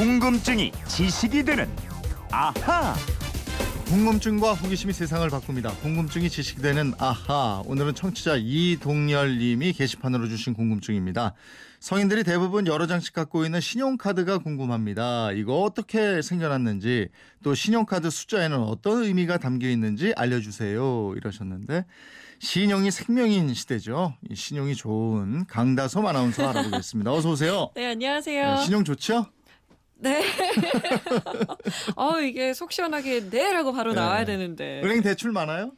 궁금증이 지식이 되는 아하. 궁금증과 호기심이 세상을 바꿉니다. 궁금증이 지식이 되는 아하. 오늘은 청취자 이동열님이 게시판으로 주신 궁금증입니다. 성인들이 대부분 여러 장씩 갖고 있는 신용카드가 궁금합니다. 이거 어떻게 생겨났는지 또 신용카드 숫자에는 어떤 의미가 담겨 있는지 알려주세요. 이러셨는데 신용이 생명인 시대죠. 이 신용이 좋은 강다솜 아나운서 알아보겠습니다. 어서 오세요. 네, 안녕하세요. 네, 신용 좋죠? 네. 어, 이게 속 시원하게 네라고 바로 네. 나와야 되는데. 은행 대출 많아요?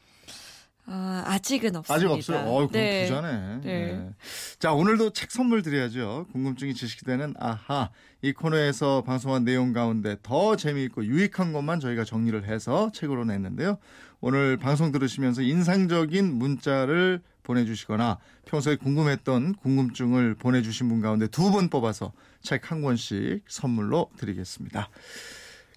아, 아직은 없습니다. 아직 없어요. 어, 그럼 네. 부자네. 네. 네. 자, 오늘도 책 선물 드려야죠. 궁금증이 지식이 되는 아하. 이 코너에서 방송한 내용 가운데 더 재미있고 유익한 것만 저희가 정리를 해서 책으로 냈는데요. 오늘 방송 들으시면서 인상적인 문자를 보내주시거나 평소에 궁금했던 궁금증을 보내주신 분 가운데 두 분 뽑아서 책 한 권씩 선물로 드리겠습니다.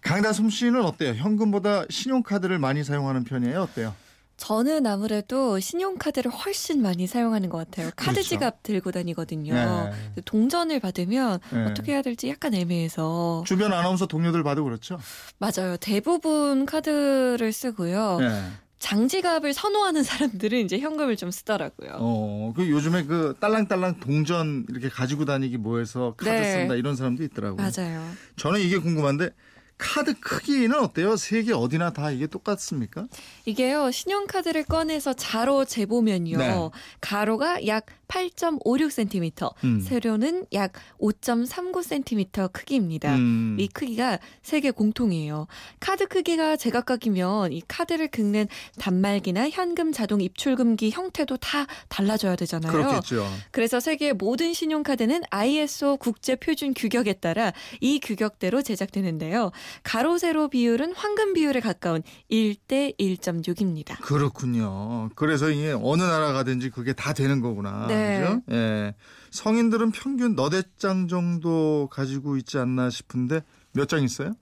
강다솜 씨는 어때요? 현금보다 신용카드를 많이 사용하는 편이에요? 어때요? 저는 아무래도 신용카드를 훨씬 많이 사용하는 것 같아요. 카드 그렇죠. 지갑 들고 다니거든요. 네. 동전을 받으면 네. 어떻게 해야 될지 약간 애매해서. 주변 아나운서 동료들 봐도 그렇죠? 맞아요. 대부분 카드를 쓰고요. 네. 장지갑을 선호하는 사람들은 이제 현금을 좀 쓰더라고요. 어, 그 요즘에 그 딸랑딸랑 동전 이렇게 가지고 다니기 뭐해서 카드 네. 쓴다 이런 사람도 있더라고요. 맞아요. 저는 이게 궁금한데 카드 크기는 어때요? 세계 어디나 다 이게 똑같습니까? 이게요, 신용카드를 꺼내서 자로 재보면요. 네. 가로가 약 8.56cm, 음. 세로는 약 5.39cm 크기입니다. 음. 이 크기가 세계 공통이에요. 카드 크기가 제각각이면 이 카드를 긁는 단말기나 현금 자동 입출금기 형태도 다 달라져야 되잖아요. 그렇겠죠. 그래서 세계 모든 신용카드는 ISO 국제 표준 규격에 따라 이 규격대로 제작되는데요. 가로 세로 비율은 황금 비율에 가까운 1대 1.6입니다. 그렇군요. 그래서 이게 어느 나라 가든지 그게 다 되는 거구나. 네. 그죠? 예. 성인들은 평균 너댓 장 정도 가지고 있지 않나 싶은데 몇 장 있어요?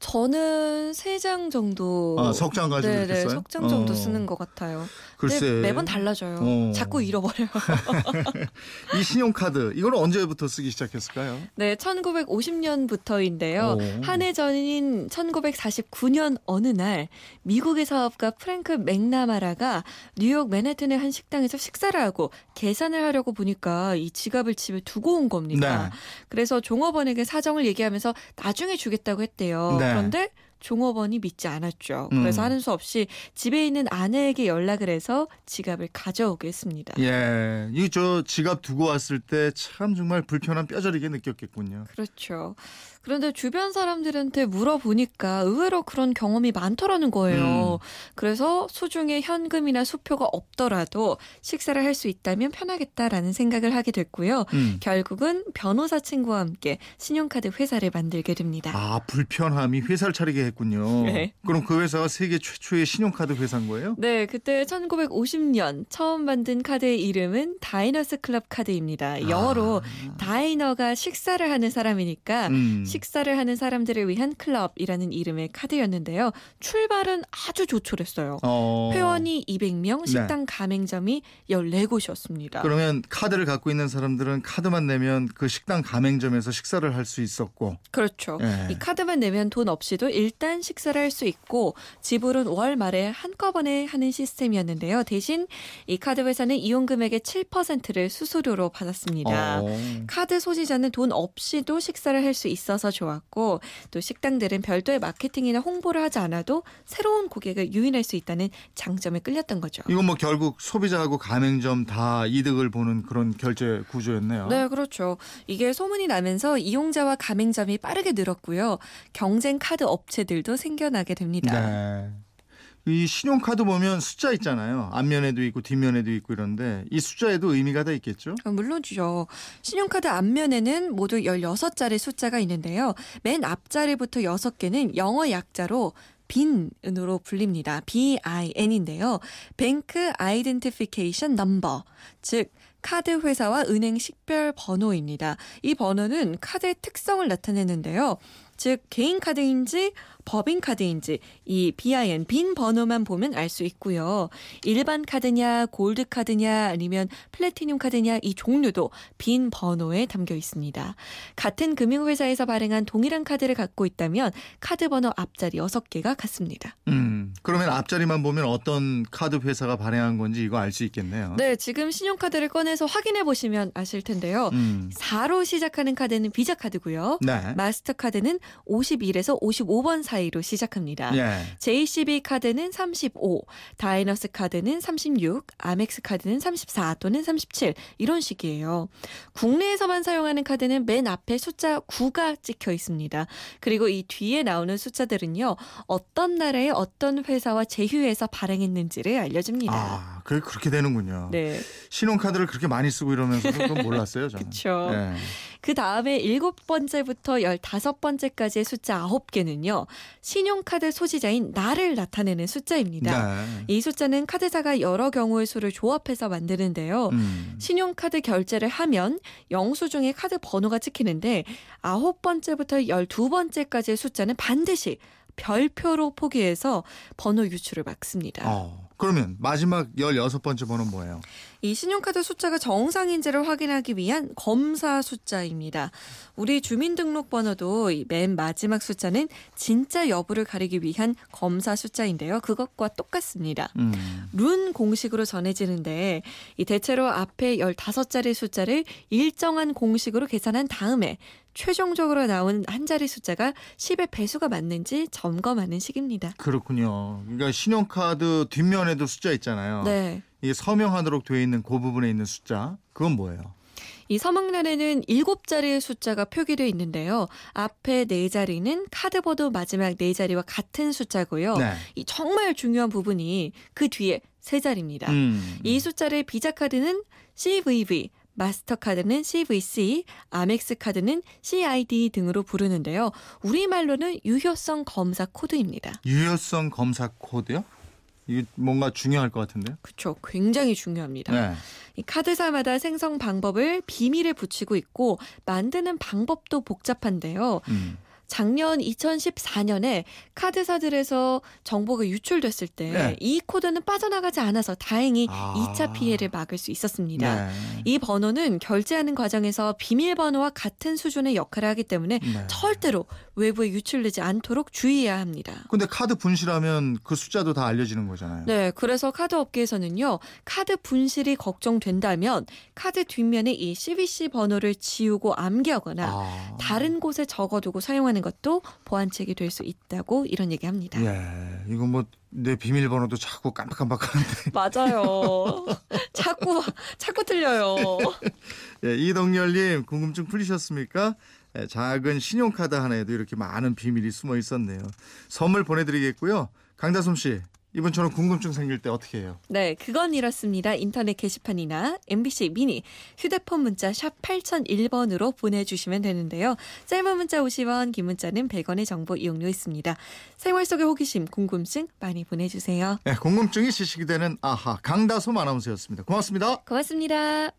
저는 세 장 정도 아, 석장 가지고 네네, 있겠어요? 석장 정도 어. 쓰는 것 같아요. 글쎄. 매번 달라져요. 어. 자꾸 잃어버려요. 이 신용카드 이걸 언제부터 쓰기 시작했을까요? 네, 1950년부터인데요. 오. 한해 전인 1949년 어느 날 미국의 사업가 프랭크 맥나마라가 뉴욕 맨해튼의 한 식당에서 식사를 하고 계산을 하려고 보니까 이 지갑을 집에 두고 온 겁니다. 네. 그래서 종업원에게 사정을 얘기하면서 나중에 주겠다고 했대요. 네. 그런데 종업원이 믿지 않았죠. 음. 그래서 하는 수 없이 집에 있는 아내에게 연락을 해서 지갑을 가져오게 했습니다. 예, 이 저 지갑 두고 왔을 때 참 정말 불편한 뼈저리게 느꼈겠군요. 그렇죠. 그런데 주변 사람들한테 물어보니까 의외로 그런 경험이 많더라는 거예요. 음. 그래서 소중에 현금이나 수표가 없더라도 식사를 할 수 있다면 편하겠다라는 생각을 하게 됐고요. 음. 결국은 변호사 친구와 함께 신용카드 회사를 만들게 됩니다. 아 불편함이 회사를 차리게 했군요. 네. 그럼 그 회사가 세계 최초의 신용카드 회사인 거예요? 네, 그때 1950년 처음 만든 카드의 이름은 다이너스 클럽 카드입니다. 영어로 다이너가 식사를 하는 사람이니까 아. 음. 식사를 하는 사람들을 위한 클럽이라는 이름의 카드였는데요. 출발은 아주 조촐했어요. 어. 회원이 200명, 식당 가맹점이 14곳이었습니다. 그러면 카드를 갖고 있는 사람들은 카드만 내면 그 식당 가맹점에서 식사를 할 수 있었고. 그렇죠. 예. 이 카드만 내면 돈 없이도 일단 식사를 할 수 있고 지불은 월 말에 한꺼번에 하는 시스템이었는데요. 대신 이 카드 회사는 이용 금액의 7%를 수수료로 받았습니다. 어. 카드 소지자는 돈 없이도 식사를 할 수 있어서 좋았고 또 식당들은 별도의 마케팅이나 홍보를 하지 않아도 새로운 고객을 유인할 수 있다는 장점에 끌렸던 거죠. 이건 뭐 결국 소비자하고 가맹점 다 이득을 보는 그런 결제 구조였네요. 네, 그렇죠. 이게 소문이 나면서 이용자와 가맹점이 빠르게 늘었고요. 경쟁 카드 업체들도 생겨나게 됩니다. 네. 이 신용카드 보면 숫자 있잖아요. 앞면에도 있고 뒷면에도 있고 이런데 이 숫자에도 의미가 다 있겠죠? 아, 물론이죠. 신용카드 앞면에는 모두 16자리 숫자가 있는데요. 맨 앞자리부터 6개는 영어 약자로 빈으로 불립니다. BIN인데요. Bank Identification Number, 즉 카드 회사와 은행 식별 번호입니다. 이 번호는 카드의 특성을 나타내는데요. 즉 개인 카드인지 법인 카드인지 이 BIN BIN 번호만 보면 알 수 있고요. 일반 카드냐, 골드 카드냐, 아니면 플래티늄 카드냐 이 종류도 BIN 번호에 담겨 있습니다. 같은 금융회사에서 발행한 동일한 카드를 갖고 있다면 카드 번호 앞자리 6개가 같습니다. 음, 그러면 앞자리만 보면 어떤 카드 회사가 발행한 건지 이거 알 수 있겠네요. 네, 지금 신용카드를 꺼내서 확인해 보시면 아실 텐데요. 음, 4로 시작하는 카드는 비자 카드고요. 네. 마스터카드는 51에서 55번 사이로 시작합니다. 예. JCB 카드는 35, 다이너스 카드는 36, 아멕스 카드는 34 또는 37 이런 식이에요. 국내에서만 사용하는 카드는 맨 앞에 숫자 9가 찍혀 있습니다. 그리고 이 뒤에 나오는 숫자들은요. 어떤 나라의 어떤 회사와 제휴해서 발행했는지를 알려줍니다. 아, 그 그렇게 되는군요. 네. 신용카드를 그렇게 많이 쓰고 이러면서 그건 몰랐어요, 저는. 그쵸. 예. 그 다음에 일곱 번째부터 열다섯 번째까지의 숫자 아홉 개는요. 신용카드 소지자인 나를 나타내는 숫자입니다. 네. 이 숫자는 카드사가 여러 경우의 수를 조합해서 만드는데요. 음. 신용카드 결제를 하면 영수증에 카드 번호가 찍히는데 아홉 번째부터 열두 번째까지의 숫자는 반드시 별표로 포기해서 번호 유출을 막습니다. 어, 그러면 마지막 16번째 번호는 뭐예요? 이 신용카드 숫자가 정상인지를 확인하기 위한 검사 숫자입니다. 우리 주민등록번호도 이맨 마지막 숫자는 진짜 여부를 가리기 위한 검사 숫자인데요. 그것과 똑같습니다. 음. 룬 공식으로 전해지는데 이 대체로 앞에 15자리 숫자를 일정한 공식으로 계산한 다음에 최종적으로 나온 한 자리 숫자가 10의 배수가 맞는지 점검하는 식입니다. 그렇군요. 그러니까 신용카드 뒷면에도 숫자 있잖아요. 네. 이게 서명하도록 되어 있는 그 부분에 있는 숫자. 그건 뭐예요? 이 서명란에는 7자리의 숫자가 표기되어 있는데요. 앞에 4자리는 카드보드 마지막 4자리와 같은 숫자고요. 네. 이 정말 중요한 부분이 그 뒤에 3자리입니다. 음. 이 숫자를 비자 카드는 CVV, 마스터카드는 CVC, 아멕스 카드는 CID 등으로 부르는데요. 우리말로는 유효성 검사 코드입니다. 유효성 검사 코드요? 이게 뭔가 중요할 것 같은데요? 그렇죠. 굉장히 중요합니다. 네. 이 카드사마다 생성 방법을 비밀에 붙이고 있고 만드는 방법도 복잡한데요. 음. 작년 2014년에 카드사들에서 정보가 유출됐을 때 네. 이 코드는 빠져나가지 않아서 다행히 아. 2차 피해를 막을 수 있었습니다. 네. 이 번호는 결제하는 과정에서 비밀번호와 같은 수준의 역할을 하기 때문에 네. 절대로 외부에 유출되지 않도록 주의해야 합니다. 근데 카드 분실하면 그 숫자도 다 알려지는 거잖아요. 네, 그래서 카드 업계에서는요, 카드 분실이 걱정된다면 카드 뒷면에 이 CVC 번호를 지우고 암기하거나 아. 다른 곳에 적어두고 사용하는 것도 보안책이 될 수 있다고 이런 얘기합니다. 예. 이거 뭐내 비밀번호도 자꾸 깜빡깜빡하는데. 맞아요. 자꾸 자꾸 틀려요. 예, 이동열님 궁금증 풀리셨습니까? 예, 작은 신용카드 하나에도 이렇게 많은 비밀이 숨어 있었네요. 선물 보내드리겠고요. 강다솜 씨, 이번처럼 궁금증 생길 때 어떻게 해요? 네, 그건 이렇습니다. 인터넷 게시판이나 MBC 미니 휴대폰 문자 샵 8001번으로 보내주시면 되는데요. 짧은 문자 50원, 긴 문자는 100원의 정보 이용료 있습니다. 생활 속의 호기심, 궁금증 많이 보내주세요. 예, 궁금증이 지식이 되는 아하 강다솜 아나운서였습니다. 고맙습니다. 고맙습니다.